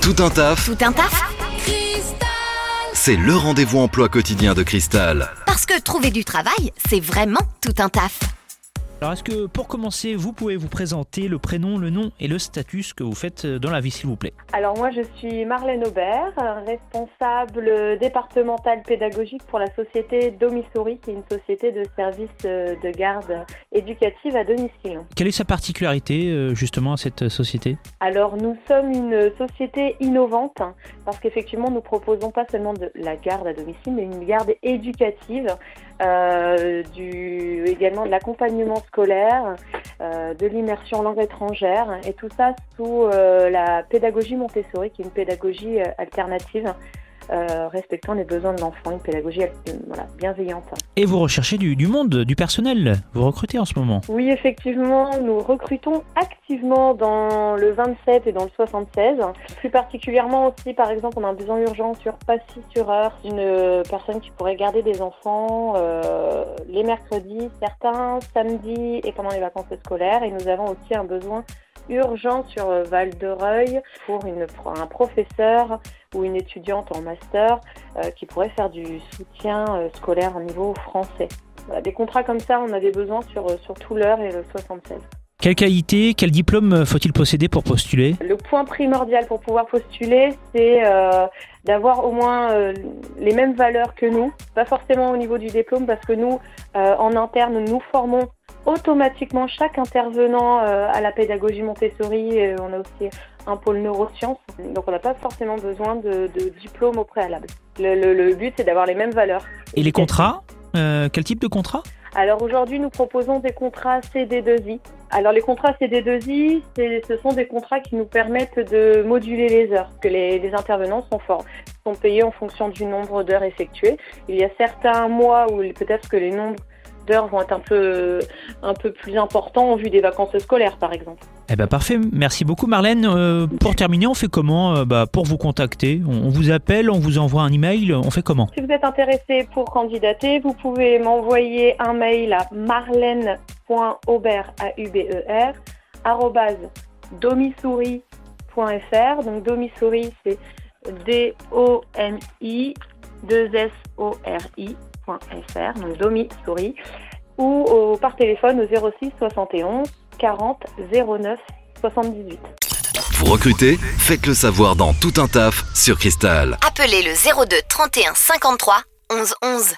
Tout un taf, Tout un taf c'est le rendez-vous emploi quotidien de Cristal. Parce que trouver du travail, c'est vraiment tout un taf. Alors est-ce que pour commencer, vous pouvez vous présenter le prénom, le nom et le statut que vous faites dans la vie s'il vous plaît? Alors moi je suis Marlène Aubert, responsable départementale pédagogique pour la société Domisori, qui est une société de services euh, de garde éducative à domicile. Quelle est sa particularité euh, justement à cette société? Alors nous sommes une société innovante parce qu'effectivement nous proposons pas seulement de la garde à domicile mais une garde éducative, euh, également de l'accompagnement scolaire, euh, de l'immersion langue étrangère et tout ça sous euh, la pédagogie Montessori qui est une pédagogie euh, alternative euh, respectant les besoins de l'enfant, une pédagogie voilà, bienveillante. Et vous recherchez du, du monde, du personnel Vous recrutez en ce moment Oui, effectivement, nous recrutons activement dans le 27 et dans le 76. Plus particulièrement aussi, par exemple, on a un besoin urgent sur Passy sur Heure, une personne qui pourrait garder des enfants euh, les mercredis, certains samedis et pendant les vacances scolaires. Et nous avons aussi un besoin urgent sur euh, Val de Reuil pour une, un professeur ou une étudiante en master euh, qui pourrait faire du soutien euh, scolaire au niveau français. Voilà, des contrats comme ça, on a des besoins sur, sur tout l'heure et le 76. Quelle qualité, quel diplôme faut-il posséder pour postuler? Le point primordial pour pouvoir postuler, c'est euh, d'avoir au moins euh, les mêmes valeurs que nous, pas forcément au niveau du diplôme, parce que nous, euh, en interne, nous formons automatiquement chaque intervenant euh, à la pédagogie Montessori. Et on a aussi un pôle neurosciences, donc on n'a pas forcément besoin de, de diplôme au préalable. Le, le- le but, c'est d'avoir les mêmes valeurs. Et les contrats Euh, Quel type de contrat Alors aujourd'hui, nous proposons des contrats CD2I. Alors les contrats CD2I, c'est- ce sont des contrats qui nous permettent de moduler les heures, que les, les intervenants sont forts, sont payés en fonction du nombre d'heures effectuées. Il y a certains mois où peut-être que les nombres d'heures vont être un peu, euh, un peu plus importants en vue des vacances scolaires, par exemple. Eh ben parfait, merci beaucoup Marlène. Euh, pour terminer, on fait comment euh, bah, pour vous contacter? On, vous appelle, on vous envoie un email, on fait comment? Si vous êtes intéressé pour candidater, vous pouvez m'envoyer un mail à marlène.aubert, domisouris.fr. Donc domisouris, c'est D-O-M-I-2-S-O-R-I domi-story.fr, donc Domi Story, ou par téléphone au 06 71 40 09 78. Vous recrutez Faites le savoir dans tout un taf sur Cristal. Appelez le 02 31 53 11 11.